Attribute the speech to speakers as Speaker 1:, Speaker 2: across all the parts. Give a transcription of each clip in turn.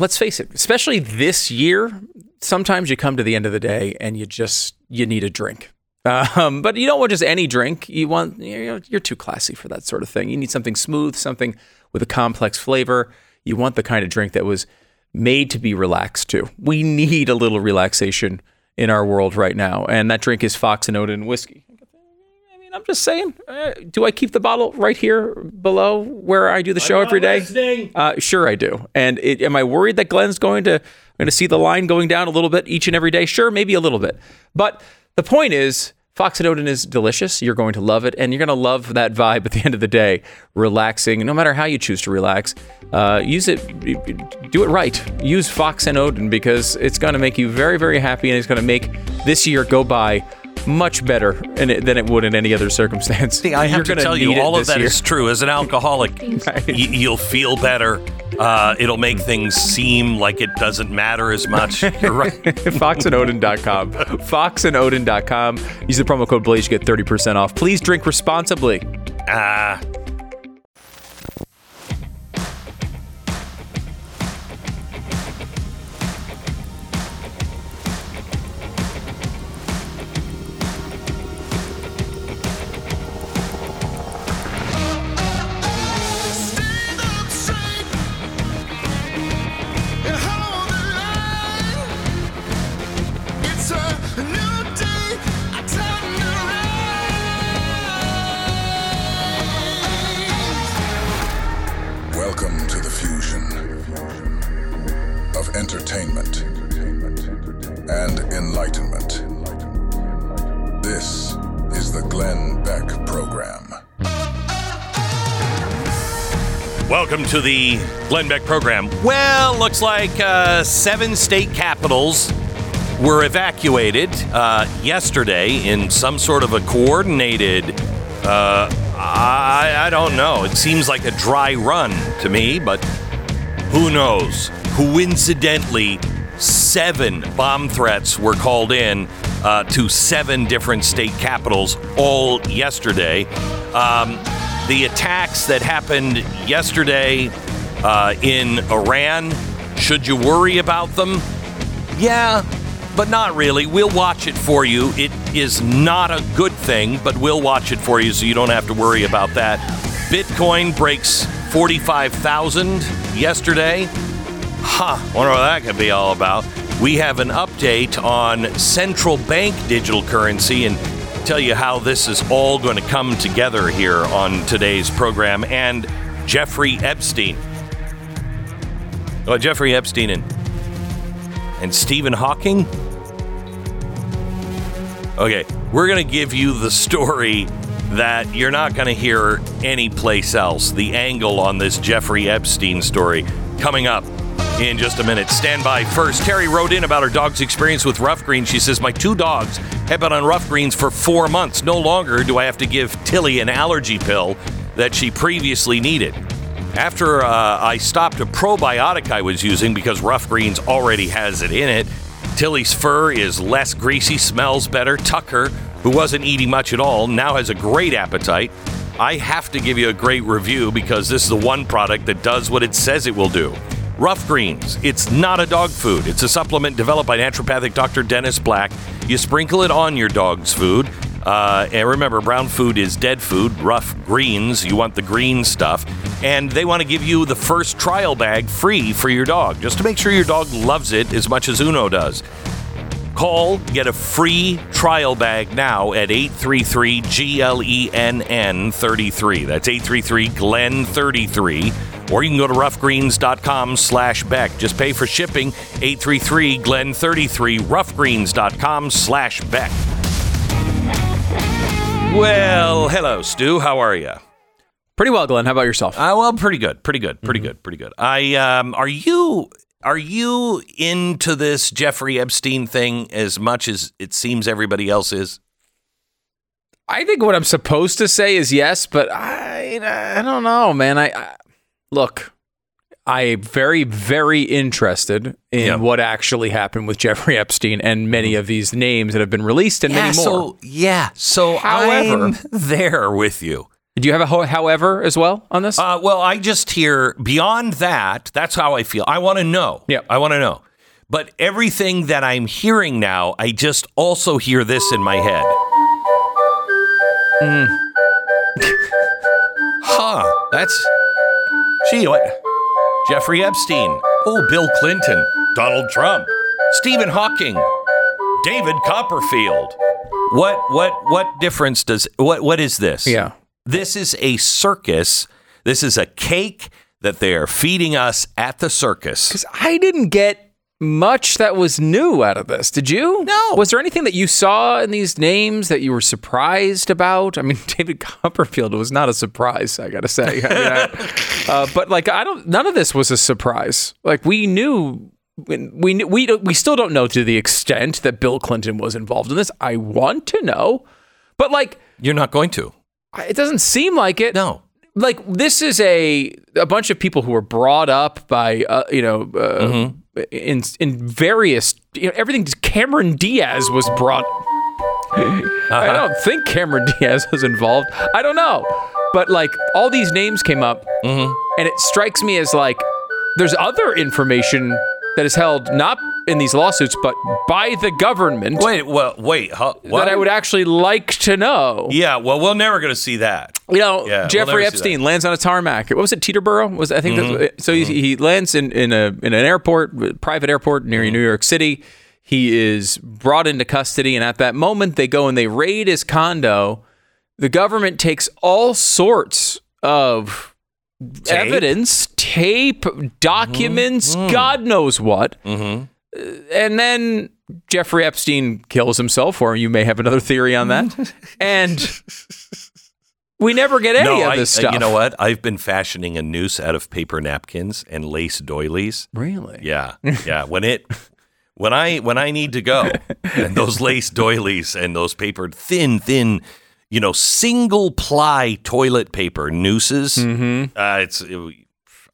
Speaker 1: Let's face it, especially this year, sometimes you come to the end of the day and you just you need a drink. Um, but you don't want just any drink. You want you know, you're too classy for that sort of thing. You need something smooth, something with a complex flavor. You want the kind of drink that was made to be relaxed too. We need a little relaxation in our world right now, and that drink is Fox and Odin whiskey. Mean, I'm just saying. Uh, do I keep the bottle right here below where I do the show every day? Uh, sure, I do. And it, am I worried that Glenn's going to going to see the line going down a little bit each and every day? Sure, maybe a little bit. But the point is, Fox and Odin is delicious. You're going to love it, and you're going to love that vibe at the end of the day. Relaxing, no matter how you choose to relax. Uh, use it, do it right. Use Fox and Odin because it's going to make you very, very happy, and it's going to make this year go by much better in it, than it would in any other circumstance.
Speaker 2: See, I have
Speaker 1: You're
Speaker 2: to tell you, all of that
Speaker 1: year.
Speaker 2: is true. As an alcoholic, y- you'll feel better. Uh, it'll make things seem like it doesn't matter as much. You're right.
Speaker 1: foxandodin.com. Foxandodin.com. Use the promo code Blaze, you get 30% off. Please drink responsibly.
Speaker 2: Ah,
Speaker 3: Welcome to the Glenn Beck program.
Speaker 2: Well, looks like uh, seven state capitals were evacuated uh, yesterday in some sort of a coordinated. Uh, I, I don't know. It seems like a dry run to me, but who knows? Coincidentally, seven bomb threats were called in uh, to seven different state capitals all yesterday. Um, the attacks that happened yesterday uh, in Iran, should you worry about them? Yeah, but not really. We'll watch it for you. It is not a good thing, but we'll watch it for you so you don't have to worry about that. Bitcoin breaks 45,000 yesterday. Huh, wonder what that could be all about. We have an update on central bank digital currency and tell you how this is all going to come together here on today's program. And Jeffrey Epstein. Oh, Jeffrey Epstein and, and Stephen Hawking? Okay, we're going to give you the story that you're not going to hear anyplace else. The angle on this Jeffrey Epstein story coming up in just a minute. Stand by first. Terry wrote in about her dog's experience with rough greens. She says, My two dogs have been on rough greens for four months. No longer do I have to give Tilly an allergy pill that she previously needed. After uh, I stopped a probiotic I was using because rough greens already has it in it, Tilly's fur is less greasy, smells better. Tucker, who wasn't eating much at all, now has a great appetite. I have to give you a great review because this is the one product that does what it says it will do. Rough Greens. It's not a dog food. It's a supplement developed by naturopathic Dr. Dennis Black. You sprinkle it on your dog's food. Uh, and remember, brown food is dead food. Rough greens, you want the green stuff. And they want to give you the first trial bag free for your dog, just to make sure your dog loves it as much as Uno does. Call, get a free trial bag now at 833 G L E N N 33. That's 833 Glen 33. Or you can go to roughgreens.com slash Beck. Just pay for shipping 833 Glen 33, roughgreens.com slash Beck. Well, hello, Stu. How are you?
Speaker 1: Pretty well, Glenn. How about yourself?
Speaker 2: Uh, well, pretty good, pretty good, pretty good, pretty good. I um, are you Are you into this Jeffrey Epstein thing as much as it seems everybody else is?
Speaker 1: I think what I'm supposed to say is yes, but I I don't know, man. I, I look. I'm very, very interested in
Speaker 2: Yeah.
Speaker 1: what actually happened with Jeffrey Epstein and many of these names that have been released and many more.
Speaker 2: So yeah. So
Speaker 1: However-
Speaker 2: I'm there with you.
Speaker 1: Do you have a ho- however as well on this?
Speaker 2: Uh, well, I just hear beyond that. That's how I feel. I want to know.
Speaker 1: Yep.
Speaker 2: I want to know. But everything that I'm hearing now, I just also hear this in my head. huh. That's. Gee, what? Jeffrey Epstein. Oh, Bill Clinton. Donald Trump. Stephen Hawking. David Copperfield. What what what difference does what what is this?
Speaker 1: yeah.
Speaker 2: This is a circus. This is a cake that they are feeding us at the circus.
Speaker 1: Because I didn't get much that was new out of this. Did you?
Speaker 2: No.
Speaker 1: Was there anything that you saw in these names that you were surprised about? I mean, David Copperfield was not a surprise. I gotta say. I mean, I- uh, but like, I don't. None of this was a surprise. Like we knew. We we don't- we still don't know to the extent that Bill Clinton was involved in this. I want to know, but like
Speaker 2: You're not going to.
Speaker 1: it doesn't seem like it
Speaker 2: No.
Speaker 1: like this is a a bunch of people who were brought up by uh, you know uh,
Speaker 2: Mm-hmm.
Speaker 1: In in various you know everything Cameron Diaz was brought
Speaker 2: Uh-huh.
Speaker 1: I don't think Cameron Diaz was involved I don't know but like all these names came up
Speaker 2: Mm-hmm.
Speaker 1: and it strikes me as like there's other information that is held not in these lawsuits but by the government
Speaker 2: Wait, well, wait. Huh, what?
Speaker 1: that I would actually like to know
Speaker 2: Yeah, well, we're never going to see that.
Speaker 1: You know,
Speaker 2: Yeah, we'll
Speaker 1: Jeffrey Epstein lands on a tarmac. What was it, Teterboro? Was I think
Speaker 2: Mm-hmm.
Speaker 1: that's, so? He, he lands in in a in an airport, private airport near
Speaker 2: Mm-hmm.
Speaker 1: New York City. He is brought into custody, and at that moment, they go and they raid his condo. The government takes all sorts of evidence, tape, documents,
Speaker 2: Mm-hmm.
Speaker 1: God knows what, Uh, and then Jeffrey Epstein kills himself, or you may have another theory on that, and. We never get any
Speaker 2: no,
Speaker 1: of
Speaker 2: I,
Speaker 1: this
Speaker 2: uh,
Speaker 1: stuff.
Speaker 2: you know what? I've been fashioning a noose out of paper napkins and lace doilies.
Speaker 1: Really?
Speaker 2: Yeah, yeah. When it, when I, when I need to go, and those lace doilies and those paper thin, thin, you know, single ply toilet paper nooses. Mm-hmm. Uh, it's, it,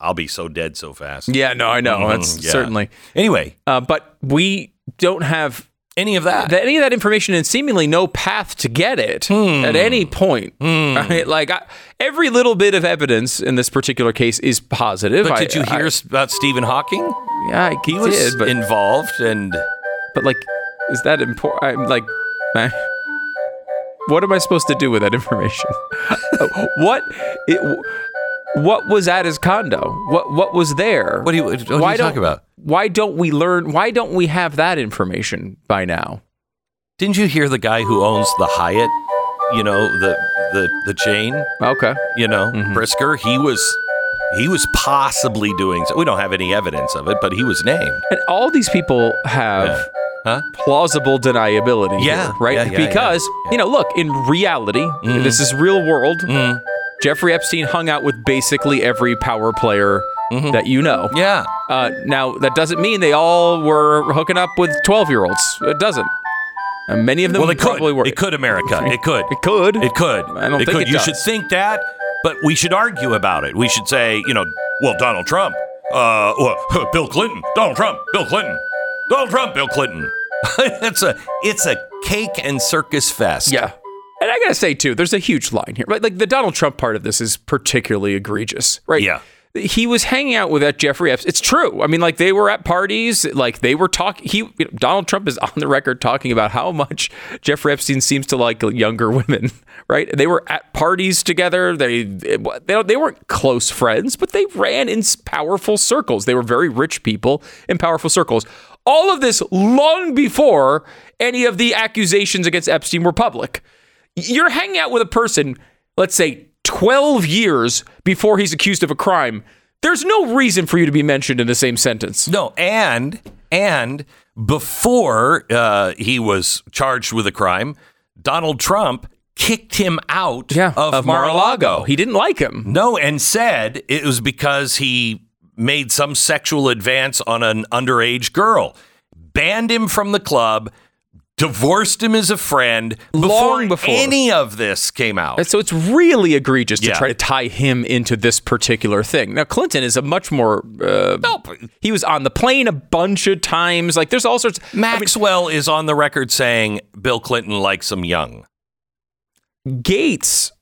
Speaker 2: I'll be so dead so fast.
Speaker 1: Yeah, no, I know.
Speaker 2: Mhm,
Speaker 1: That's
Speaker 2: yeah.
Speaker 1: certainly.
Speaker 2: Anyway,
Speaker 1: Uh, but we don't have
Speaker 2: any of that.
Speaker 1: th- any of that information and seemingly no path to get it
Speaker 2: Hmm.
Speaker 1: at any point. Right? Like I, every little bit of evidence in this particular case is positive.
Speaker 2: but
Speaker 1: I-
Speaker 2: did you hear
Speaker 1: I-
Speaker 2: s about Stephen Hawking?
Speaker 1: yeah,
Speaker 2: He was
Speaker 1: did, but
Speaker 2: involved, and
Speaker 1: but like, is that important? I'm like, what am I supposed to do with that information? what? It, what was at his condo? What what was there?
Speaker 2: what do you, what are you talking about?
Speaker 1: Why don't we learn? Why don't we have that information by now?
Speaker 2: Didn't you hear the guy who owns the Hyatt? You know the the the chain.
Speaker 1: Okay.
Speaker 2: You know
Speaker 1: Mm-hmm.
Speaker 2: Pritzker. He was he was possibly doing. So. We don't have any evidence of it, but he was named.
Speaker 1: And all these people have
Speaker 2: Yeah. Huh?
Speaker 1: plausible deniability.
Speaker 2: Yeah,
Speaker 1: here, right?
Speaker 2: yeah, yeah,
Speaker 1: because
Speaker 2: yeah, Mm-hmm.
Speaker 1: you know, look, in reality, this is real world. Jeffrey Epstein hung out with basically every power player that you know.
Speaker 2: Mm-hmm. Yeah.
Speaker 1: Uh, now that doesn't mean they all were hooking up with twelve-year-olds. It doesn't. And many of them
Speaker 2: Well, it could.
Speaker 1: probably were.
Speaker 2: It could, America. It could.
Speaker 1: It could.
Speaker 2: It could.
Speaker 1: I don't
Speaker 2: it
Speaker 1: think
Speaker 2: could.
Speaker 1: it
Speaker 2: you
Speaker 1: does.
Speaker 2: should think that, but we should argue about it. We should say, you know, well, Donald Trump, uh, well, Bill Clinton, Donald Trump, Bill Clinton, Donald Trump, Bill Clinton. it's a it's a cake and circus fest.
Speaker 1: Yeah. And I gotta say too, there's a huge line here. Right? Like the Donald Trump part of this is particularly egregious, right?
Speaker 2: Yeah.
Speaker 1: He was hanging out with that Jeffrey Epstein. It's true. I mean, like they were at parties, like they were talking. He, you know, Donald Trump is on the record talking about how much Jeffrey Epstein seems to like younger women. Right? They were at parties together. They they, they weren't close friends, but they ran in powerful circles. They were very rich people in powerful circles. All of this long before any of the accusations against Epstein were public you're hanging out with a person, let's say 12 years before he's accused of a crime. There's no reason for you to be mentioned in the same sentence.
Speaker 2: No, and and before uh, he was charged with a crime, Donald Trump kicked him out of, Mar-a-Lago.
Speaker 1: He didn't like him.
Speaker 2: No, and said it was because he made some sexual advance on an underage girl, banned him from the club, divorced him as a friend
Speaker 1: Long before.
Speaker 2: any of this came out.
Speaker 1: And so it's really egregious to try to tie him into this particular thing. Now, Clinton is a much more. Uh,
Speaker 2: No, but
Speaker 1: he was on the plane a bunch of times. Like, there's all sorts. I mean,
Speaker 2: Maxwell is on the record saying Bill Clinton likes him young.
Speaker 1: Gates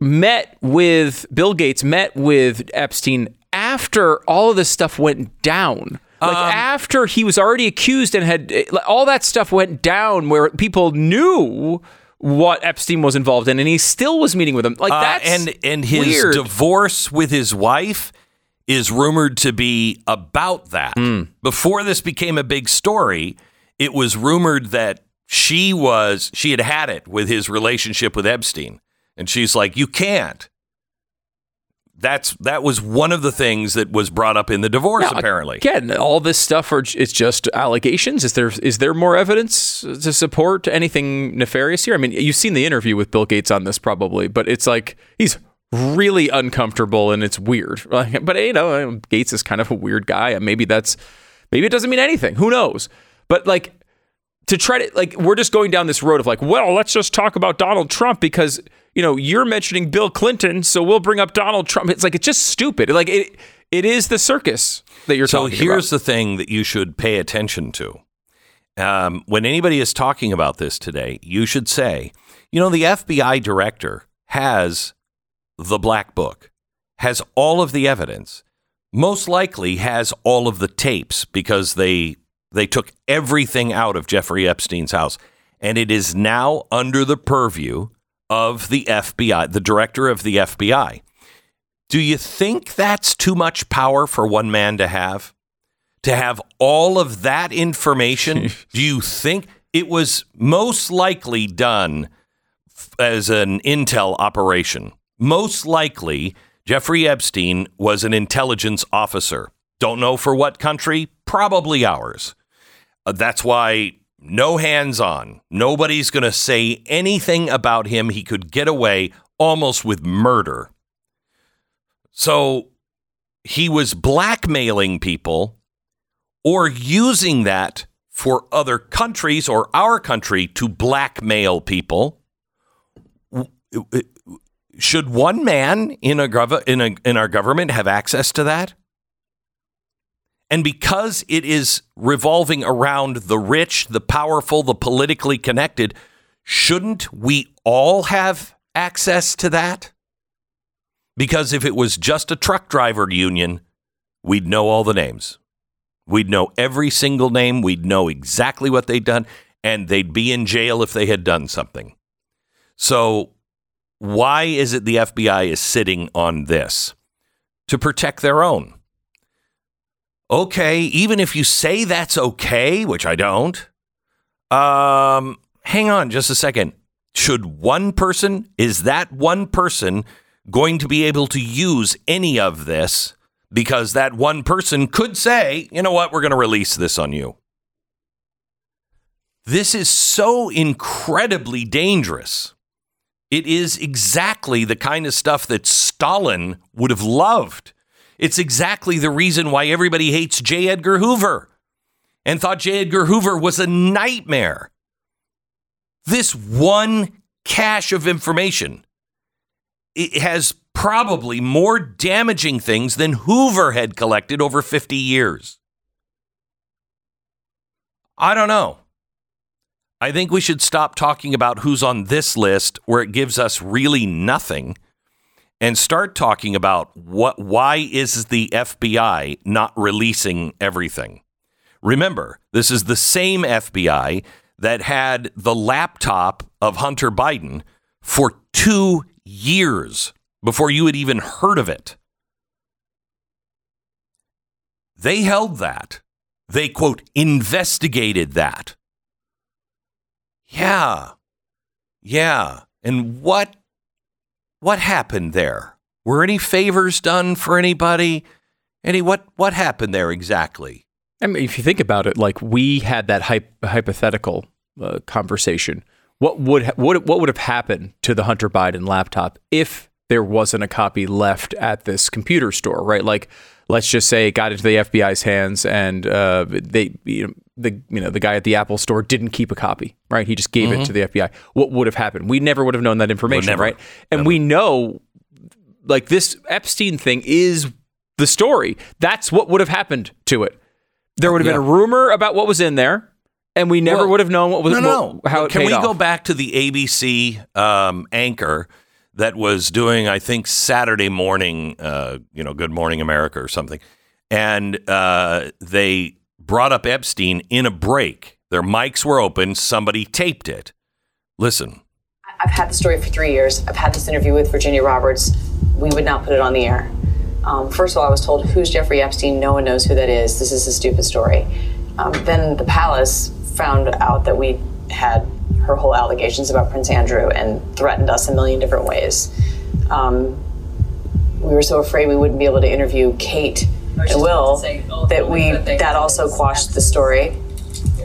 Speaker 1: met with Bill Gates met with Epstein after all of this stuff went down. Like
Speaker 2: Um,
Speaker 1: after he was already accused and had like, all that stuff went down where people knew what Epstein was involved in and he still was meeting with him. Like
Speaker 2: Uh, and and his
Speaker 1: weird.
Speaker 2: divorce with his wife is rumored to be about that.
Speaker 1: Hmm.
Speaker 2: Before this became a big story, it was rumored that she was she had had it with his relationship with Epstein, and she's like, "You can't." That's that was one of the things that was brought up in the divorce.
Speaker 1: Now,
Speaker 2: apparently,
Speaker 1: Again, all this stuff are it's just allegations. Is there is there more evidence to support anything nefarious here? I mean, you've seen the interview with Bill Gates on this probably, but it's like he's really uncomfortable and it's weird. But you know, um, Gates is kind of a weird guy. and Maybe that's maybe it doesn't mean anything. Who knows? But like to try to like we're just going down this road of like, well, let's just talk about Donald Trump because you know you're mentioning Bill Clinton, so we'll bring up Donald Trump. It's like it's just stupid. Like it it is the circus that you're talking about.
Speaker 2: So here's
Speaker 1: about.
Speaker 2: the thing that you should pay attention to. Um, when anybody is talking about this today, you should say, you know, the FBI director has the black book, has all of the evidence, most likely has all of the tapes because they they took everything out of Jeffrey Epstein's house, and it is now under the purview of the FBI, the director of the FBI. Do you think that's too much power for one man to have? To have all of that information? Do you think it was most likely done f- as an intel operation? Most likely, Jeffrey Epstein was an intelligence officer. Don't know for what country? Probably ours. Uh, that's why no hands on. Nobody's going to say anything about him. He could get away almost with murder. So he was blackmailing people or using that for other countries or our country to blackmail people. Should one man in a, in, a, in our government have access to that? And because it is revolving around the rich, the powerful, the politically connected, shouldn't we all have access to that? Because if it was just a truck driver union, we'd know all the names. We'd know every single name. We'd know exactly what they'd done, and they'd be in jail if they had done something. So, why is it the FBI is sitting on this? To protect their own. Okay, even if you say that's okay, which I don't, um, hang on just a second. Should one person, is that one person going to be able to use any of this? Because that one person could say, you know what, we're going to release this on you. This is so incredibly dangerous. It is exactly the kind of stuff that Stalin would have loved. It's exactly the reason why everybody hates J. Edgar Hoover and thought J. Edgar Hoover was a nightmare. This one cache of information it has probably more damaging things than Hoover had collected over 50 years. I don't know. I think we should stop talking about who's on this list where it gives us really nothing and start talking about what why is the FBI not releasing everything. Remember, this is the same FBI that had the laptop of Hunter Biden for 2 years before you had even heard of it. They held that. They quote investigated that. Yeah. Yeah. And what what happened there? Were any favors done for anybody? Any what what happened there exactly?
Speaker 1: I mean, if you think about it, like we had that hyp- hypothetical uh, conversation. What would ha- what what would have happened to the Hunter Biden laptop if there wasn't a copy left at this computer store, right? Like, let's just say it got into the FBI's hands and uh, they, you know, the you know the guy at the Apple store didn't keep a copy, right? He just gave mm-hmm. it to the FBI. What would have happened? We never would have known that information, right? And never. we know, like this Epstein thing is the story. That's what would have happened to it. There would have yeah. been a rumor about what was in there and we never well, would have known what was no, no. What, how
Speaker 2: Can we
Speaker 1: off.
Speaker 2: go back to the ABC um, anchor that was doing, I think, Saturday morning, uh, you know, Good Morning America or something, and uh, they brought up Epstein in a break. Their mics were open. Somebody taped it. Listen.
Speaker 4: I've had the story for three years. I've had this interview with Virginia Roberts. We would not put it on the air. Um, first of all, I was told, "Who's Jeffrey Epstein? No one knows who that is. This is a stupid story." Um, then the palace found out that we had her whole allegations about Prince Andrew and threatened us a million different ways. Um, we were so afraid we wouldn't be able to interview Kate and Will say, oh, that we that also quashed the story.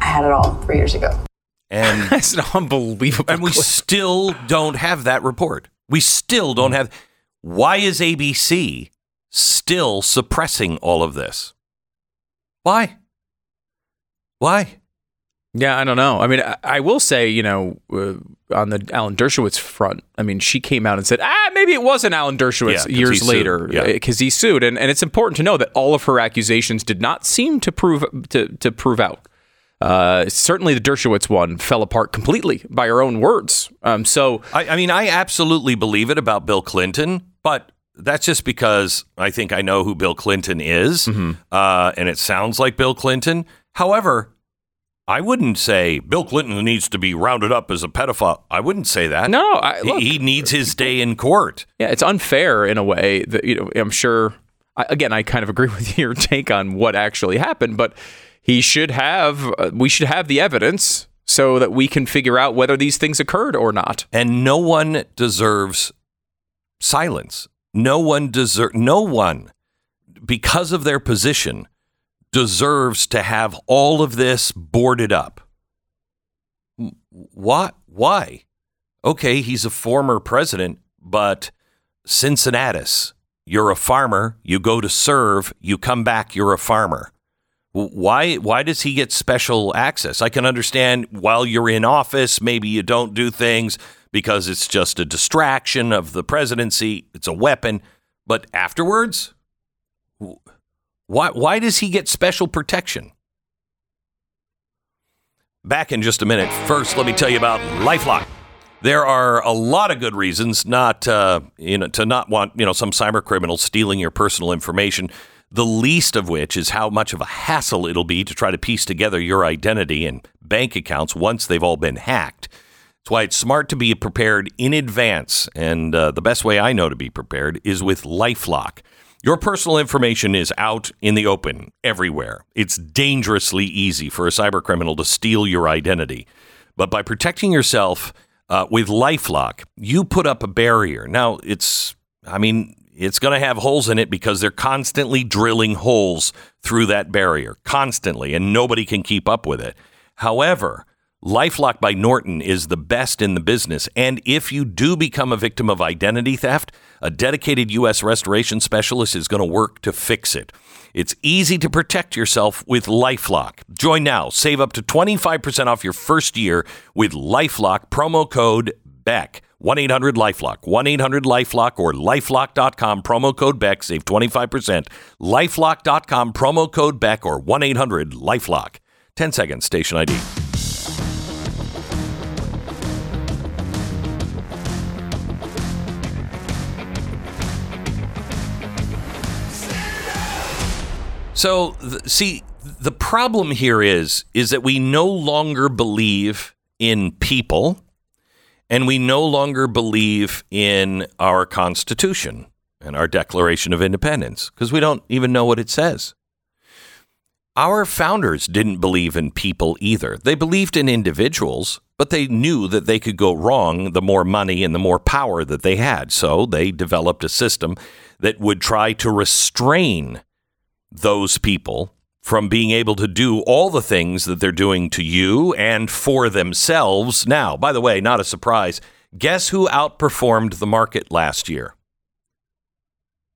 Speaker 4: I had it all three years ago.
Speaker 2: And
Speaker 1: that's an unbelievable.
Speaker 2: And we clip. still don't have that report. We still don't have. Why is ABC still suppressing all of this? Why? Why?
Speaker 1: Yeah, I don't know. I mean, I, I will say, you know, uh, on the Alan Dershowitz front, I mean, she came out and said, ah, maybe it wasn't Alan Dershowitz yeah, years later because yeah. he sued, and, and it's important to know that all of her accusations did not seem to prove to to prove out. Uh, certainly, the Dershowitz one fell apart completely by her own words. Um, so,
Speaker 2: I, I mean, I absolutely believe it about Bill Clinton, but that's just because I think I know who Bill Clinton is, mm-hmm. uh, and it sounds like Bill Clinton. However, I wouldn't say Bill Clinton needs to be rounded up as a pedophile. I wouldn't say that.
Speaker 1: No, I,
Speaker 2: look, he, he, needs his day in court.
Speaker 1: Yeah, it's unfair in a way that you know. I'm sure. I, again, I kind of agree with your take on what actually happened, but he should have. Uh, we should have the evidence so that we can figure out whether these things occurred or not.
Speaker 2: And no one deserves silence. No one deserve. No one, because of their position deserves to have all of this boarded up. What? Why? Okay, he's a former president, but Cincinnatus, you're a farmer, you go to serve, you come back, you're a farmer. Why why does he get special access? I can understand while you're in office, maybe you don't do things because it's just a distraction of the presidency, it's a weapon, but afterwards, why, why does he get special protection? Back in just a minute. First, let me tell you about Lifelock. There are a lot of good reasons not uh, you know, to not want you know some cyber criminal stealing your personal information. The least of which is how much of a hassle it'll be to try to piece together your identity and bank accounts once they've all been hacked. That's why it's smart to be prepared in advance, and uh, the best way I know to be prepared is with LifeLock. Your personal information is out in the open everywhere. It's dangerously easy for a cybercriminal to steal your identity. But by protecting yourself uh, with Lifelock, you put up a barrier. Now, it's, I mean, it's going to have holes in it because they're constantly drilling holes through that barrier, constantly, and nobody can keep up with it. However, Lifelock by Norton is the best in the business. And if you do become a victim of identity theft, a dedicated U.S. restoration specialist is going to work to fix it. It's easy to protect yourself with Lifelock. Join now. Save up to 25% off your first year with Lifelock promo code BECK. 1 800 Lifelock, 1 800 Lifelock or lifelock.com, promo code Beck, save 25%. Lifelock.com, promo code Beck or 1 800 Lifelock. 10 seconds, station ID. So, see, the problem here is is that we no longer believe in people and we no longer believe in our constitution and our declaration of independence because we don't even know what it says. Our founders didn't believe in people either. They believed in individuals, but they knew that they could go wrong the more money and the more power that they had. So they developed a system that would try to restrain those people from being able to do all the things that they're doing to you and for themselves now. By the way, not a surprise. Guess who outperformed the market last year?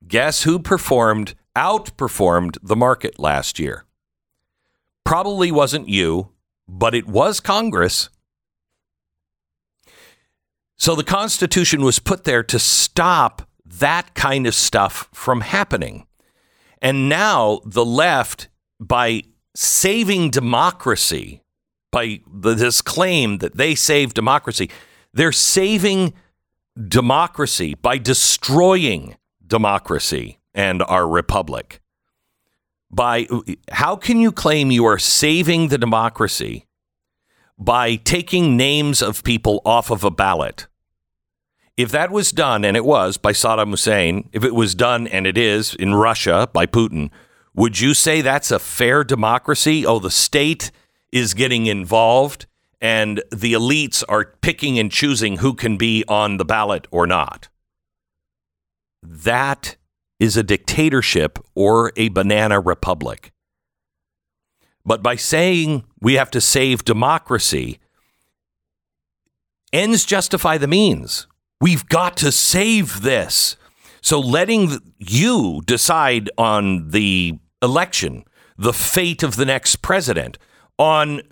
Speaker 2: Guess who performed outperformed the market last year? Probably wasn't you, but it was Congress. So the Constitution was put there to stop that kind of stuff from happening. And now the left, by saving democracy, by this claim that they save democracy, they're saving democracy by destroying democracy and our republic. By how can you claim you are saving the democracy by taking names of people off of a ballot? If that was done, and it was by Saddam Hussein, if it was done, and it is in Russia by Putin, would you say that's a fair democracy? Oh, the state is getting involved and the elites are picking and choosing who can be on the ballot or not. That is a dictatorship or a banana republic. But by saying we have to save democracy, ends justify the means. We've got to save this. So letting you decide on the election, the fate of the next president, on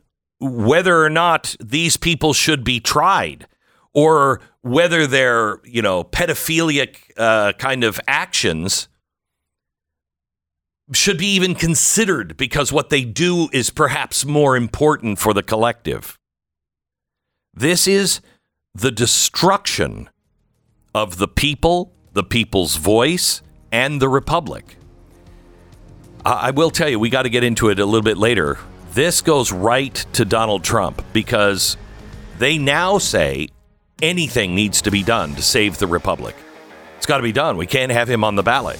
Speaker 2: whether or not these people should be tried or whether they're, you know, pedophilic uh, kind of actions should be even considered because what they do is perhaps more important for the collective. This is the destruction of the people, the people's voice, and the republic. I will tell you, we got to get into it a little bit later. This goes right to Donald Trump because they now say anything needs to be done to save the republic. It's got to be done. We can't have him on the ballot.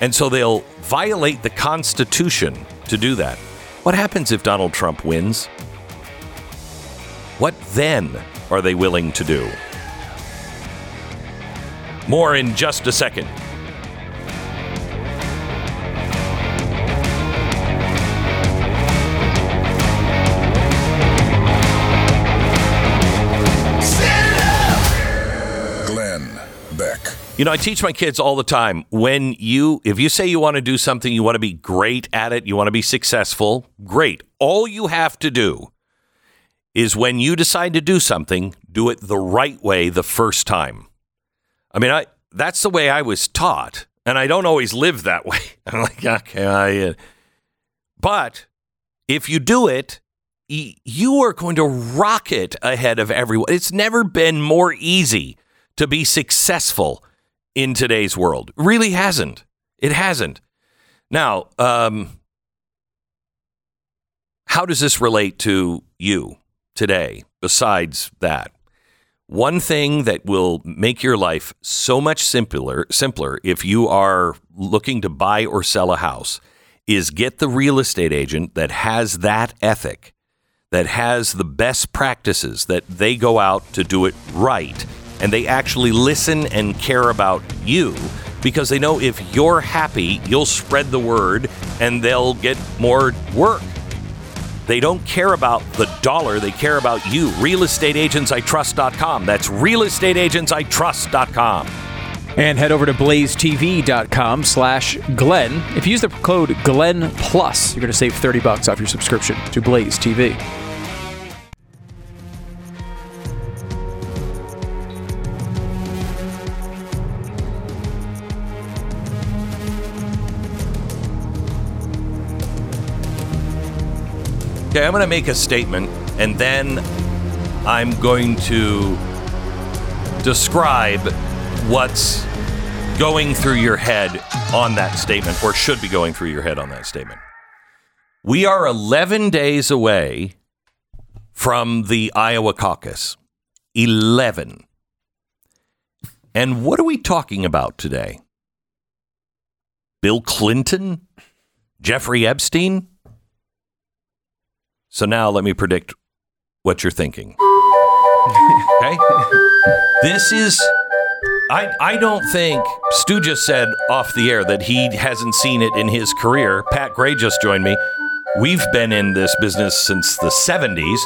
Speaker 2: And so they'll violate the Constitution to do that. What happens if Donald Trump wins? What then are they willing to do? More in just a second. You know, I teach my kids all the time when you, if you say you want to do something, you want to be great at it, you want to be successful, great. All you have to do is when you decide to do something, do it the right way the first time. I mean, I that's the way I was taught, and I don't always live that way. I'm like, okay, I, uh, but if you do it, you are going to rocket ahead of everyone. It's never been more easy to be successful in today's world. Really hasn't. It hasn't. Now, um, how does this relate to you today? Besides that, one thing that will make your life so much simpler, simpler if you are looking to buy or sell a house, is get the real estate agent that has that ethic, that has the best practices, that they go out to do it right and they actually listen and care about you because they know if you're happy, you'll spread the word and they'll get more work. They don't care about the dollar, they care about you. RealestateAgentsITrust.com. That's RealestateAgentsITrust.com.
Speaker 1: And head over to blazetv.com slash Glenn. If you use the code Glenn Plus, you're going to save 30 bucks off your subscription to Blaze TV.
Speaker 2: Okay, I'm going to make a statement and then I'm going to describe what's going through your head on that statement, or should be going through your head on that statement. We are 11 days away from the Iowa caucus. 11. And what are we talking about today? Bill Clinton? Jeffrey Epstein? So now let me predict what you're thinking. okay? This is I I don't think Stu just said off the air that he hasn't seen it in his career. Pat Gray just joined me. We've been in this business since the 70s.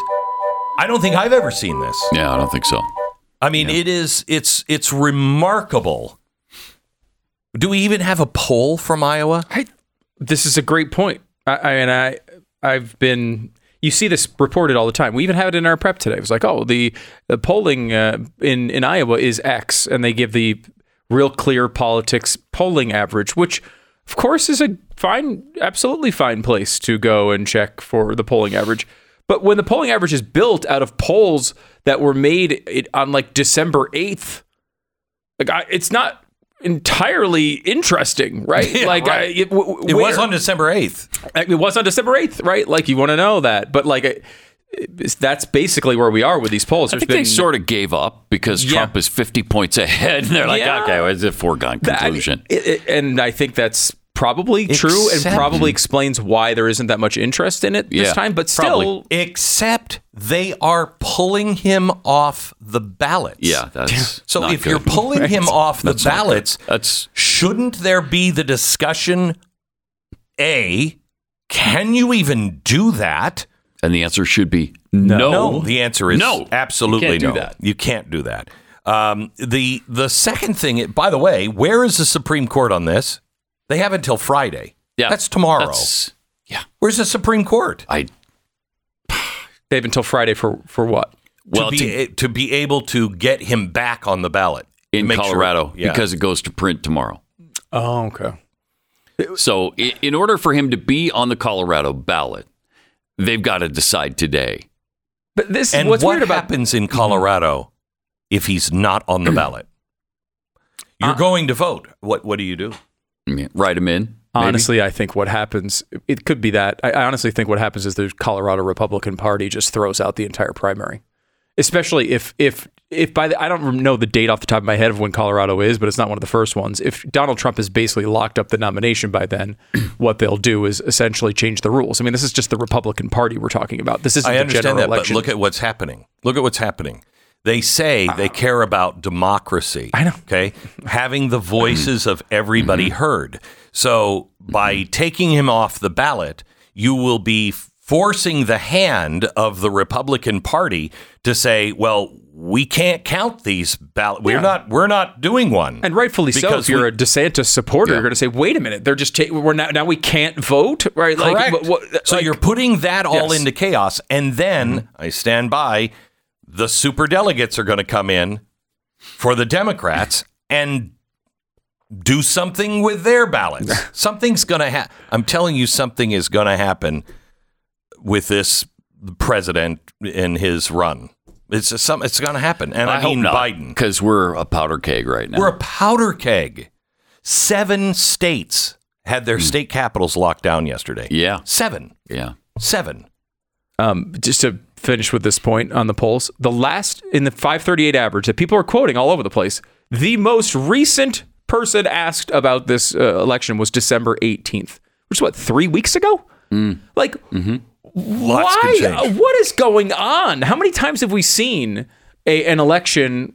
Speaker 2: I don't think I've ever seen this.
Speaker 5: Yeah, I don't think so.
Speaker 2: I mean, it is it's it's remarkable. Do we even have a poll from Iowa?
Speaker 1: I, this is a great point. I, I and I I've been you see this reported all the time. We even have it in our prep today. It was like, oh, the, the polling uh, in in Iowa is X, and they give the real clear politics polling average, which of course is a fine, absolutely fine place to go and check for the polling average. But when the polling average is built out of polls that were made on like December eighth, like I, it's not entirely interesting, right?
Speaker 2: Yeah,
Speaker 1: like
Speaker 2: right.
Speaker 1: I, it, w- w-
Speaker 2: It was on December 8th.
Speaker 1: Uh, it was on December 8th, right? Like you want to know that. But like it- that's basically where we are with these polls.
Speaker 5: I
Speaker 1: There's
Speaker 5: think they sort of gave up because
Speaker 1: Yeah.
Speaker 5: Trump is 50 points ahead. And they're like,
Speaker 1: Yeah.
Speaker 5: okay, well, it's a foregone
Speaker 1: that-
Speaker 5: conclusion.
Speaker 1: it- it- and I think that's probably true and probably explains why there isn't that much interest in it this
Speaker 5: Yeah,
Speaker 1: time. But
Speaker 5: probably.
Speaker 1: still,
Speaker 2: Except they are pulling him off the ballots.
Speaker 5: yeah, that's
Speaker 2: So
Speaker 5: not
Speaker 2: if
Speaker 5: good.
Speaker 2: you're pulling him off the
Speaker 5: That's
Speaker 2: ballots,
Speaker 5: That's
Speaker 2: shouldn't there be the discussion? A, can you even do that?
Speaker 5: and the answer should be no.
Speaker 2: The answer is
Speaker 5: No.
Speaker 2: absolutely
Speaker 5: You can't do
Speaker 2: no.
Speaker 5: that.
Speaker 2: You can't do that. Um, the the second thing, by the way, where is the Supreme Court on this? They have until Friday.
Speaker 5: Yeah,
Speaker 2: that's tomorrow.
Speaker 5: That's, yeah,
Speaker 2: Where's the Supreme Court?
Speaker 5: I
Speaker 1: they have until Friday for for what?
Speaker 5: well
Speaker 2: to,
Speaker 5: to-
Speaker 2: be, to be able to get him back on the ballot
Speaker 5: in
Speaker 2: Make sure-
Speaker 5: Colorado
Speaker 2: yeah.
Speaker 5: because it goes to print tomorrow.
Speaker 1: Oh, okay.
Speaker 5: So i- in order for him to be on the Colorado ballot, they've got to decide today.
Speaker 1: But this
Speaker 2: and
Speaker 1: what's
Speaker 2: what
Speaker 1: weird about
Speaker 2: happens in Colorado if he's not on the ballot? You're
Speaker 1: Uh,
Speaker 2: going to vote. What what do you do?
Speaker 5: I mean, write him in. maybe?
Speaker 1: Honestly, I think what happens, it could be that. I I honestly think what happens is the Colorado Republican Party just throws out the entire primary, especially if if if by the I don't know the date off the top of my head of when Colorado is, but it's not one of the first ones. If Donald Trump has basically locked up the nomination by then, what they'll do is essentially change the rules. I mean, this is just the Republican Party we're talking about. This isn't
Speaker 2: I
Speaker 1: the
Speaker 2: understand
Speaker 1: general
Speaker 2: that,
Speaker 1: election.
Speaker 2: but look at what's happening. Look at what's happening. They say they uh-huh. care about democracy.
Speaker 1: I know.
Speaker 2: Okay, having the voices of everybody mm-hmm. heard. So by mm-hmm. taking him off the ballot, you will be forcing the hand of the Republican Party to say, "Well, we can't count these ballots. We're
Speaker 1: Yeah.
Speaker 2: not. We're not doing one."
Speaker 1: And rightfully so.
Speaker 2: Because
Speaker 1: If you're
Speaker 2: we-
Speaker 1: a DeSantis supporter, you're going to say, "Wait a minute, they're just taking. We're now now we can't vote, right?"
Speaker 2: Correct.
Speaker 1: Like, what- what-
Speaker 2: so
Speaker 1: like-
Speaker 2: you're putting that all
Speaker 1: Yes. Mm-hmm.
Speaker 2: into chaos, and then mm-hmm. I stand by. The super delegates are going to come in for the Democrats and do something with their ballots. Something's going to happen. I'm telling you, something is going to happen with this president in his run. It's just some. It's going to happen, and I,
Speaker 5: hope
Speaker 2: mean
Speaker 5: not,
Speaker 2: Biden.
Speaker 5: because we're a powder keg right now.
Speaker 2: We're a powder keg. Seven states had their state capitals locked down yesterday.
Speaker 5: Yeah,
Speaker 2: Seven.
Speaker 5: yeah.
Speaker 2: Seven.
Speaker 1: um, just to finish with this point on the polls, the last in the 538 average that people are quoting all over the place, the most recent person asked about this uh, election was December 18th, which is what three weeks ago. Like,
Speaker 2: Lots
Speaker 1: why? Uh, What is going on? How many times have we seen a, an election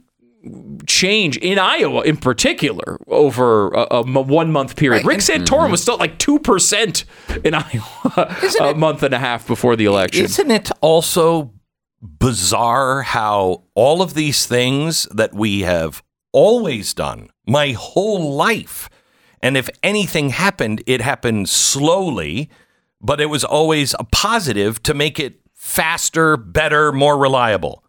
Speaker 1: change in Iowa, in particular, over a, one month period? Rick Santorum was still at like two percent in Iowa a month and a half before the election.
Speaker 2: Isn't it also bizarre how all of these things that we have always done my whole life, and if anything happened, it happened slowly, but it was always a positive to make it faster, better, more reliable.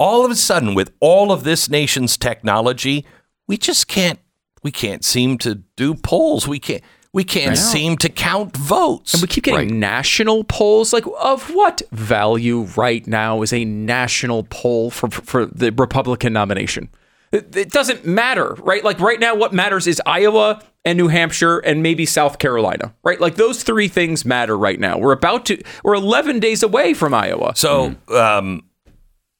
Speaker 2: All of a sudden, with all of this nation's technology, we just can't we can't seem to do polls. We can't we can't seem to count votes.
Speaker 1: And we keep getting national polls. Like, of what value right now is a national poll for for the Republican nomination? It, it doesn't matter, right? Like right now, what matters is Iowa and New Hampshire and maybe South Carolina, right? Like those three things matter right now. We're about to, we're 11 days away from Iowa.
Speaker 2: So um,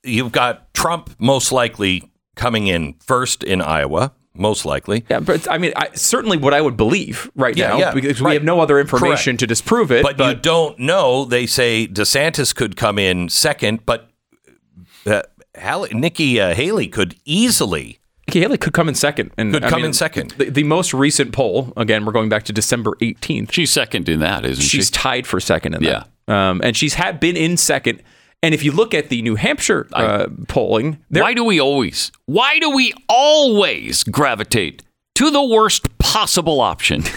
Speaker 2: you've got Trump most likely coming in first in Iowa, most likely.
Speaker 1: Yeah, but I mean, I, certainly what I would believe right
Speaker 2: Yeah,
Speaker 1: now,
Speaker 2: yeah,
Speaker 1: because we have no other information
Speaker 2: Correct.
Speaker 1: to disprove it.
Speaker 2: But, you don't know. They say DeSantis could come in second, but uh, Hall- Nikki uh, Haley could easily.
Speaker 1: Nikki Haley could come in second. And
Speaker 2: Could
Speaker 1: I
Speaker 2: come
Speaker 1: mean,
Speaker 2: in second.
Speaker 1: The, the most recent poll, again, we're going back to December 18th.
Speaker 5: She's second in that, isn't
Speaker 1: She's
Speaker 5: she?
Speaker 1: She's tied for second in that. Um, and she's had been in second. And if you look at the New Hampshire uh, polling,
Speaker 5: Why do we always, why do we always gravitate to the worst possible option?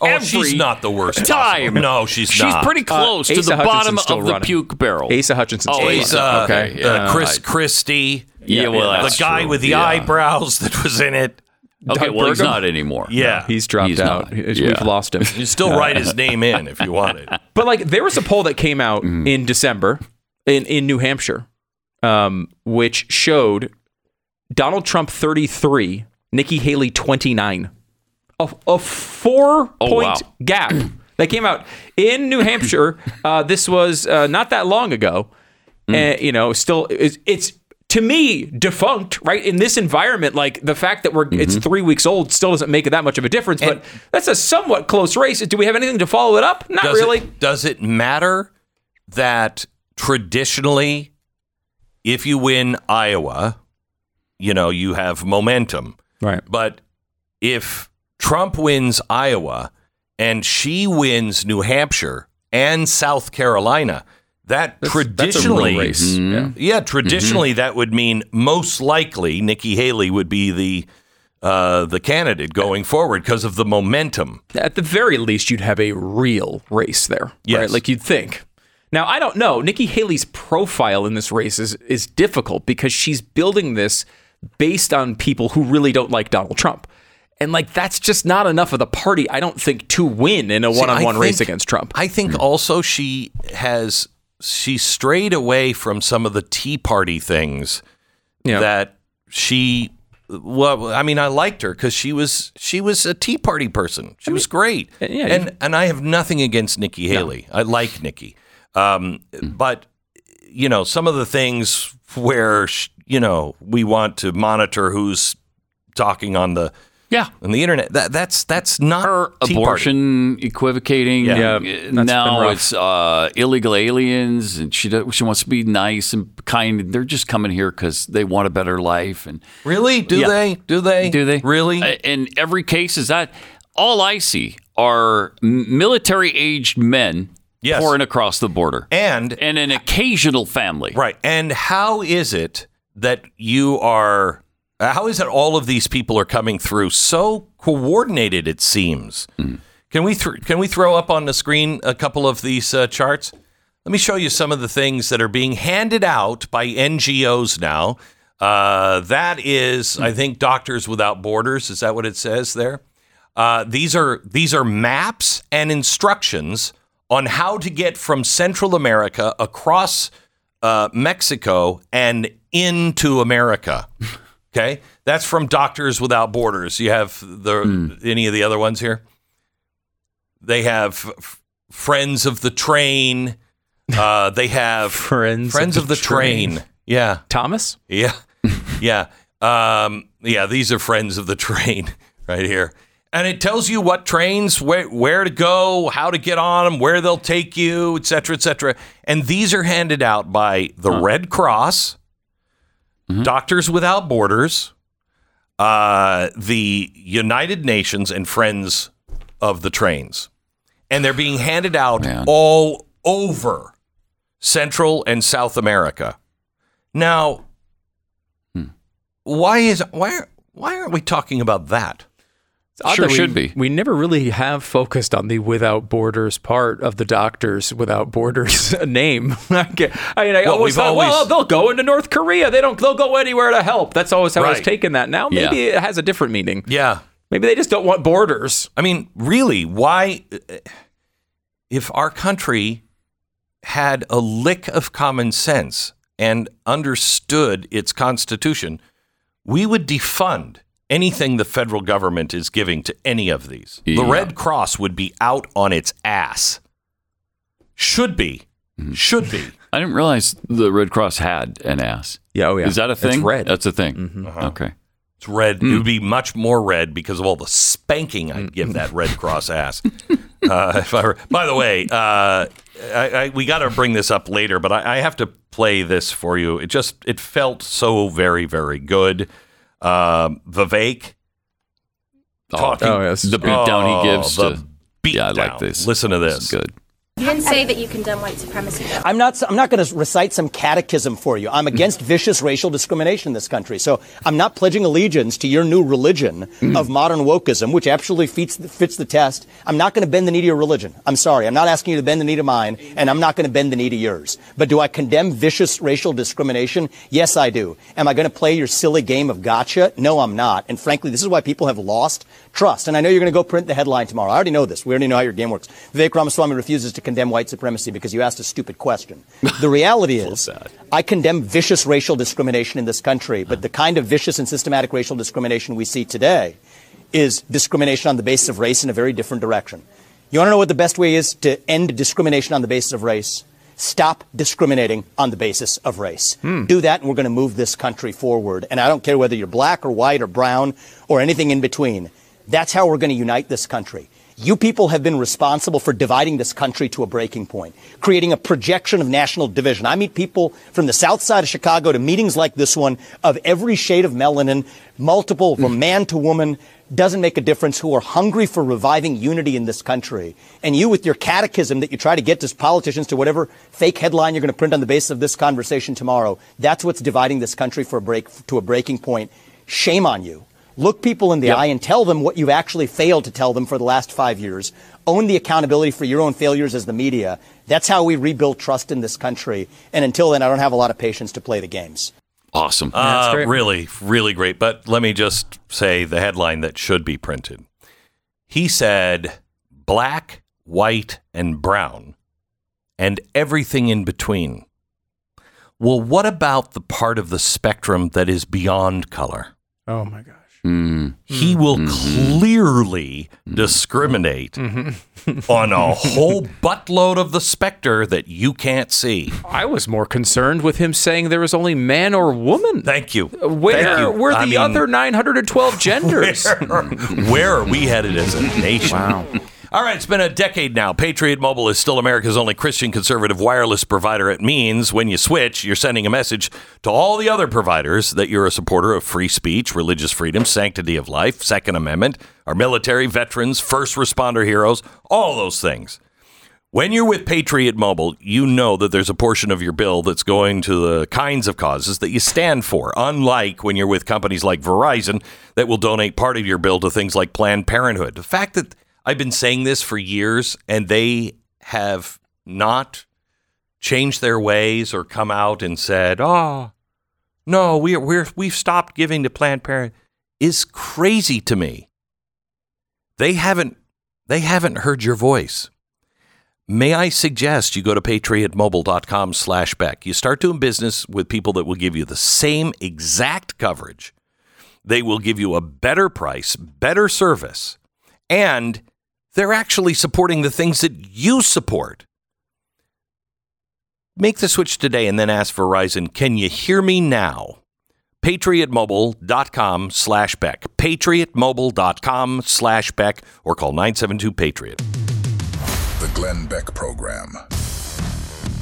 Speaker 2: Oh, she's not the worst
Speaker 5: time.
Speaker 2: possible. No, she's
Speaker 5: She's
Speaker 2: not.
Speaker 5: She's pretty close to the bottom
Speaker 1: still
Speaker 5: of the puke barrel.
Speaker 1: Asa Hutchinson.
Speaker 5: Oh, Asa,
Speaker 2: uh,
Speaker 5: okay,
Speaker 2: uh,
Speaker 5: yeah.
Speaker 2: Chris
Speaker 5: I-
Speaker 2: Christie.
Speaker 5: Yeah, well,
Speaker 2: the guy
Speaker 5: true.
Speaker 2: with the
Speaker 5: Yeah.
Speaker 2: eyebrows that was in it.
Speaker 5: Okay,
Speaker 1: Doug
Speaker 5: well, he's not anymore.
Speaker 2: Yeah.
Speaker 1: He's dropped
Speaker 5: He's
Speaker 1: out.
Speaker 5: not.
Speaker 1: We've
Speaker 5: Yeah.
Speaker 1: lost him.
Speaker 2: You still write his name in if you wanted.
Speaker 1: But like there was a poll that came out
Speaker 5: Mm-hmm.
Speaker 1: in December in, in New Hampshire, um, which showed Donald Trump 33, Nikki Haley 29. A, a four
Speaker 5: Oh,
Speaker 1: point
Speaker 5: wow.
Speaker 1: gap that came out in New Hampshire. Uh, this was uh, not that long ago.
Speaker 5: Mm.
Speaker 1: And, you know, still, it's, it's to me defunct, right? In this environment, like the fact that we're it's
Speaker 5: Mm-hmm.
Speaker 1: three weeks old still doesn't make it that much of a difference. but that's a somewhat close race. Do we have anything to follow it up? Not
Speaker 2: Does
Speaker 1: really.
Speaker 2: It, does it matter that traditionally, if you win Iowa, you know, you have momentum.
Speaker 1: Right.
Speaker 2: But if Trump wins Iowa and she wins New Hampshire and South Carolina, that traditionally,
Speaker 1: That's a real race. Yeah.
Speaker 2: yeah, traditionally that would mean most likely Nikki Haley would be the uh, the candidate going forward because of the momentum.
Speaker 1: At the very least, you'd have a real race there,
Speaker 2: Yes.
Speaker 1: right? Like you'd think. Now, I don't know. Nikki Haley's profile in this race is is difficult because she's building this based on people who really don't like Donald Trump. And like that's just not enough of the party, I don't think, to win in a
Speaker 2: See,
Speaker 1: one-on-one
Speaker 2: I
Speaker 1: race against Trump.
Speaker 2: I think hmm. also she has she strayed away from some of the Tea Party things
Speaker 1: Yeah.
Speaker 2: that she. Well, I mean, I liked her because she was she was a Tea Party person. She was great,
Speaker 1: yeah,
Speaker 2: and and I have nothing against Nikki Haley. I like Nikki, um, but you know some of the things where you know we want to monitor who's talking on the
Speaker 5: Yeah.
Speaker 2: on the internet. That that's that's not
Speaker 5: Her
Speaker 2: Tea Party.
Speaker 5: abortion equivocating.
Speaker 1: Yeah. Yeah,
Speaker 5: now it's uh, illegal aliens, and she does, she wants to be nice and kind. They're just coming here because they want a better life, and
Speaker 2: Really? Do
Speaker 5: Yeah.
Speaker 2: they? Do they?
Speaker 5: do they
Speaker 2: really?
Speaker 5: In every case, is that all I see are military aged men
Speaker 2: Yes.
Speaker 5: pouring across the border,
Speaker 2: and
Speaker 5: and an occasional family.
Speaker 2: Right. And how is it that you are, how is it all of these people are coming through so coordinated, it seems? Can we, th- can we throw up on the screen a couple of these uh, charts? Let me show you some of the things that are being handed out by NGOs now. Uh, that is, I think, Doctors Without Borders. Is that what it says there? Uh, these are these are maps and instructions on how to get from Central America across uh, Mexico and into America. Okay, that's from Doctors Without Borders. You have the any of the other ones here? They have f- Friends of the Train. Uh, they have
Speaker 1: Friends of
Speaker 2: Friends
Speaker 1: the
Speaker 2: of the, train.
Speaker 1: Train.
Speaker 2: Yeah,
Speaker 1: Thomas?
Speaker 2: yeah, yeah, um, yeah. These are friends of the train right here, and it tells you what trains, where where to go, how to get on them, where they'll take you, et cetera, et cetera. And these are handed out by the Red Cross, Doctors Without Borders, uh, the United Nations, and Friends of the Trains, and they're being handed out
Speaker 5: Man.
Speaker 2: all over Central and South America. Now, why is why why aren't we talking about that?
Speaker 1: It's
Speaker 5: Sure
Speaker 1: we-
Speaker 5: should be.
Speaker 1: We never really have focused on the without borders part of the doctors without borders name. I, mean, I
Speaker 2: Well,
Speaker 1: always thought, well, they'll go into North Korea. They don't. They'll go anywhere to help. That's always how I was
Speaker 2: Right.
Speaker 1: taking that. Now maybe
Speaker 5: Yeah.
Speaker 1: it has a different meaning.
Speaker 2: Yeah,
Speaker 1: Maybe they just don't want borders.
Speaker 2: I mean, really, why? If our country had a lick of common sense and understood its constitution, we would defund anything the federal government is giving to any of these. The Red Cross would be out on its ass. Should be.
Speaker 5: Mm-hmm.
Speaker 2: Should be.
Speaker 5: I didn't realize the Red Cross had an ass.
Speaker 1: Yeah, oh yeah.
Speaker 5: Is that a
Speaker 1: It's
Speaker 5: thing?
Speaker 1: red.
Speaker 5: That's a thing. Okay.
Speaker 2: It's red.
Speaker 5: Hmm.
Speaker 2: It would be much more red because of all the spanking I'd give that Red Cross ass. Uh, if I were, by the way, uh, I, I, we got to bring this up later, but I, I have to play this for you. It just it felt so very very good. Um Vivek talking.
Speaker 1: oh, yes.
Speaker 5: The beatdown he gives
Speaker 2: the
Speaker 5: to.
Speaker 2: beat
Speaker 5: Yeah, I like this.
Speaker 2: Listen to
Speaker 5: This
Speaker 2: this.
Speaker 5: good.
Speaker 6: You didn't say that you condemn white supremacy.
Speaker 7: I'm not. I'm not going to recite some catechism for you. I'm against vicious racial discrimination in this country. So I'm not pledging allegiance to your new religion of modern wokeism, which absolutely fits fits the test. I'm not going to bend the knee to your religion. I'm sorry. I'm not asking you to bend the knee to mine, and I'm not going to bend the knee to yours. But do I condemn vicious racial discrimination? Yes, I do. Am I going to play your silly game of gotcha? No, I'm not. And frankly, this is why people have lost trust. And I know you're going to go print the headline tomorrow. I already know this. We already know how your game works. Vivek Ramaswamy refuses to condemn white supremacy because you asked a stupid question. The reality is, I condemn vicious racial discrimination in this country, but the kind of vicious and systematic racial discrimination we see today is discrimination on the basis of race in a very different direction. You want to know what the best way is to end discrimination on the basis of race? Stop discriminating on the basis of race. Hmm. Do that, and we're going to move this country forward. And I don't care whether you're black or white or brown or anything in between. That's how we're going to unite this country. You people have been responsible for dividing this country to a breaking point, creating a projection of national division. I meet people from the south side of Chicago to meetings like this one of every shade of melanin, multiple, from mm. man to woman, doesn't make a difference, who are hungry for reviving unity in this country. And you, with your catechism that you try to get to politicians to whatever fake headline you're going to print on the basis of this conversation tomorrow, that's what's dividing this country for a break, to a breaking point. Shame on you. Look people in the eye and tell them what you've actually failed to tell them for the last five years. Own the accountability for your own failures as the media. That's how we rebuild trust in this country. And until then, I don't have a lot of patience to play the games.
Speaker 5: Awesome.
Speaker 2: Uh, really, really great. But let me just say the headline that should be printed. He said black, white, and brown, and everything in between. Well, what about the part of the spectrum that is beyond color?
Speaker 1: Oh my gosh.
Speaker 5: Mm.
Speaker 2: He will clearly discriminate on a whole buttload of the specter that you can't see.
Speaker 1: I was more concerned with him saying there was only man or woman.
Speaker 2: Thank you.
Speaker 1: Where
Speaker 2: Thank you.
Speaker 1: were the
Speaker 2: I mean,
Speaker 1: other 912 genders?
Speaker 2: Where, where are we headed as a nation?
Speaker 1: Wow.
Speaker 2: All right, it's been a decade now. Patriot Mobile is still America's only Christian conservative wireless provider. It means when you switch, you're sending a message to all the other providers that you're a supporter of free speech, religious freedom, sanctity of life, Second Amendment, our military, veterans, first responder heroes, all those things. When you're with Patriot Mobile, you know that there's a portion of your bill that's going to the kinds of causes that you stand for, unlike when you're with companies like Verizon that will donate part of your bill to things like Planned Parenthood. The fact that I've been saying this for years and they have not changed their ways or come out and said, "Oh, no, we're we're we've stopped giving to Planned Parenthood," is crazy to me. They haven't they haven't heard your voice. May I suggest you go to patriotmobile.com slash. You start doing business with people that will give you the same exact coverage. They will give you a better price, better service, and they're actually supporting the things that you support. Make the switch today and then ask Verizon, can you hear me now? patriotmobile.com slash Beck. patriotmobile.com slash Beck or call 972-PATRIOT.
Speaker 3: The Glenn Beck Program.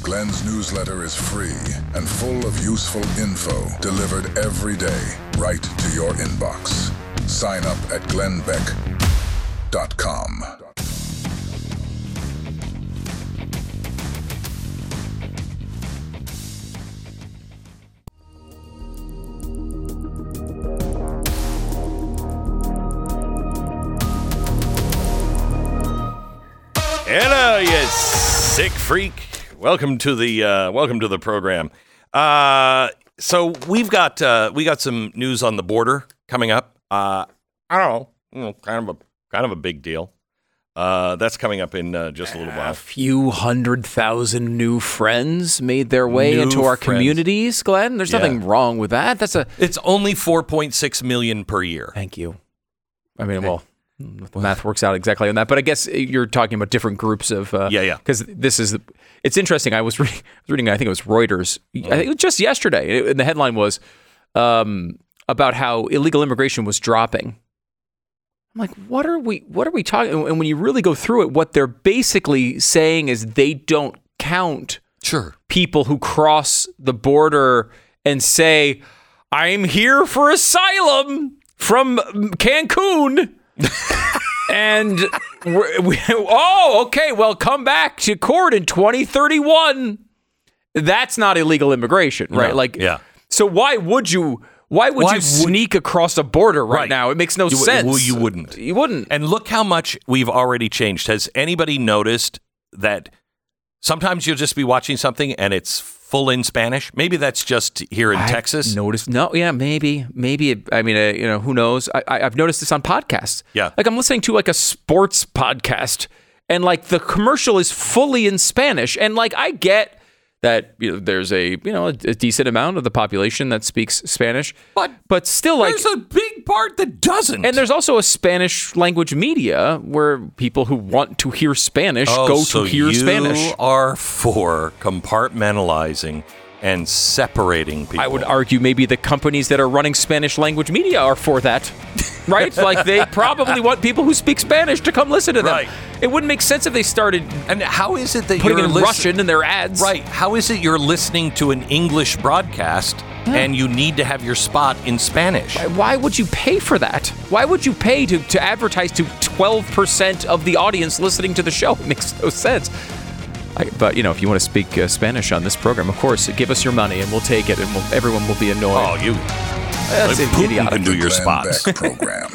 Speaker 3: Glenn's newsletter is free and full of useful info delivered every day right to your inbox. Sign up at glennbeck.com.
Speaker 2: Hello, you sick freak. Welcome to the uh, welcome to the program. Uh, so we've got uh, we got some news on the border coming up. Uh, I don't know, you know, kind of a kind of a big deal. Uh, that's coming up in uh, just a little while.
Speaker 1: A few hundred thousand new friends made their way
Speaker 2: New
Speaker 1: into our
Speaker 2: friends.
Speaker 1: communities, Glenn. There's
Speaker 2: Yeah.
Speaker 1: nothing wrong with that. That's a
Speaker 2: It's only 4.6 million per year.
Speaker 1: thank you. I mean, well, the math works out exactly on that. But I guess you're talking about different groups of uh,
Speaker 2: Yeah, yeah.
Speaker 1: Because this is it's interesting. I was reading, reading I think it was Reuters. I think it was just yesterday, and the headline was um, about how illegal immigration was dropping. I'm like, what are we? What are we talking? And when you really go through it, what they're basically saying is they don't count
Speaker 2: Sure.
Speaker 1: people who cross the border and say, I'm here for asylum from Cancun. and we're, we, oh, okay, well, come back to court in 2031. That's not illegal immigration, right?
Speaker 2: No,
Speaker 1: like,
Speaker 2: yeah.
Speaker 1: So why would you? Why would
Speaker 2: Why
Speaker 1: you
Speaker 2: would-
Speaker 1: sneak across a border right,
Speaker 2: Right.
Speaker 1: now? It makes no
Speaker 2: You-
Speaker 1: sense.
Speaker 2: well, you wouldn't.
Speaker 1: You wouldn't.
Speaker 2: And look how much we've already changed. Has anybody noticed that sometimes you'll just be watching something and it's full in Spanish? Maybe that's just here in
Speaker 1: I've
Speaker 2: Texas.
Speaker 1: Noticed? No, yeah, maybe, maybe. It, I mean, uh, you know, who knows? I, I, I've noticed this on podcasts.
Speaker 2: Yeah.
Speaker 1: like I'm listening to like a sports podcast, and like the commercial is fully in Spanish, and like I get that you know there's a you know a, a decent amount of the population that speaks Spanish,
Speaker 2: But
Speaker 1: but still like
Speaker 2: There's a big part that doesn't.
Speaker 1: and there's also a Spanish language media where people who want to hear Spanish
Speaker 2: oh,
Speaker 1: go
Speaker 2: so
Speaker 1: to hear
Speaker 2: you
Speaker 1: Spanish.
Speaker 2: are for compartmentalizing and separating people.
Speaker 1: I would argue maybe the companies that are running Spanish language media are for that. Right? like they probably want people who speak Spanish to come listen to them.
Speaker 2: Right.
Speaker 1: It wouldn't make sense if they started
Speaker 2: And how is it that
Speaker 1: putting
Speaker 2: you're
Speaker 1: in
Speaker 2: listen-
Speaker 1: Russian in their ads.
Speaker 2: Right. How is it you're listening to an English broadcast and you need to have your spot in Spanish?
Speaker 1: Why would you pay for that? Why would you pay to, to advertise to 12% of the audience listening to the show? It makes no sense. I, but, you know, if you want to speak uh, Spanish on this program, of course, give us your money and we'll take it and we'll, everyone will be annoyed.
Speaker 2: Oh, you.
Speaker 1: That's
Speaker 2: Putin
Speaker 1: idiotic.
Speaker 2: can do your
Speaker 3: Glenn
Speaker 2: spots.
Speaker 3: Program.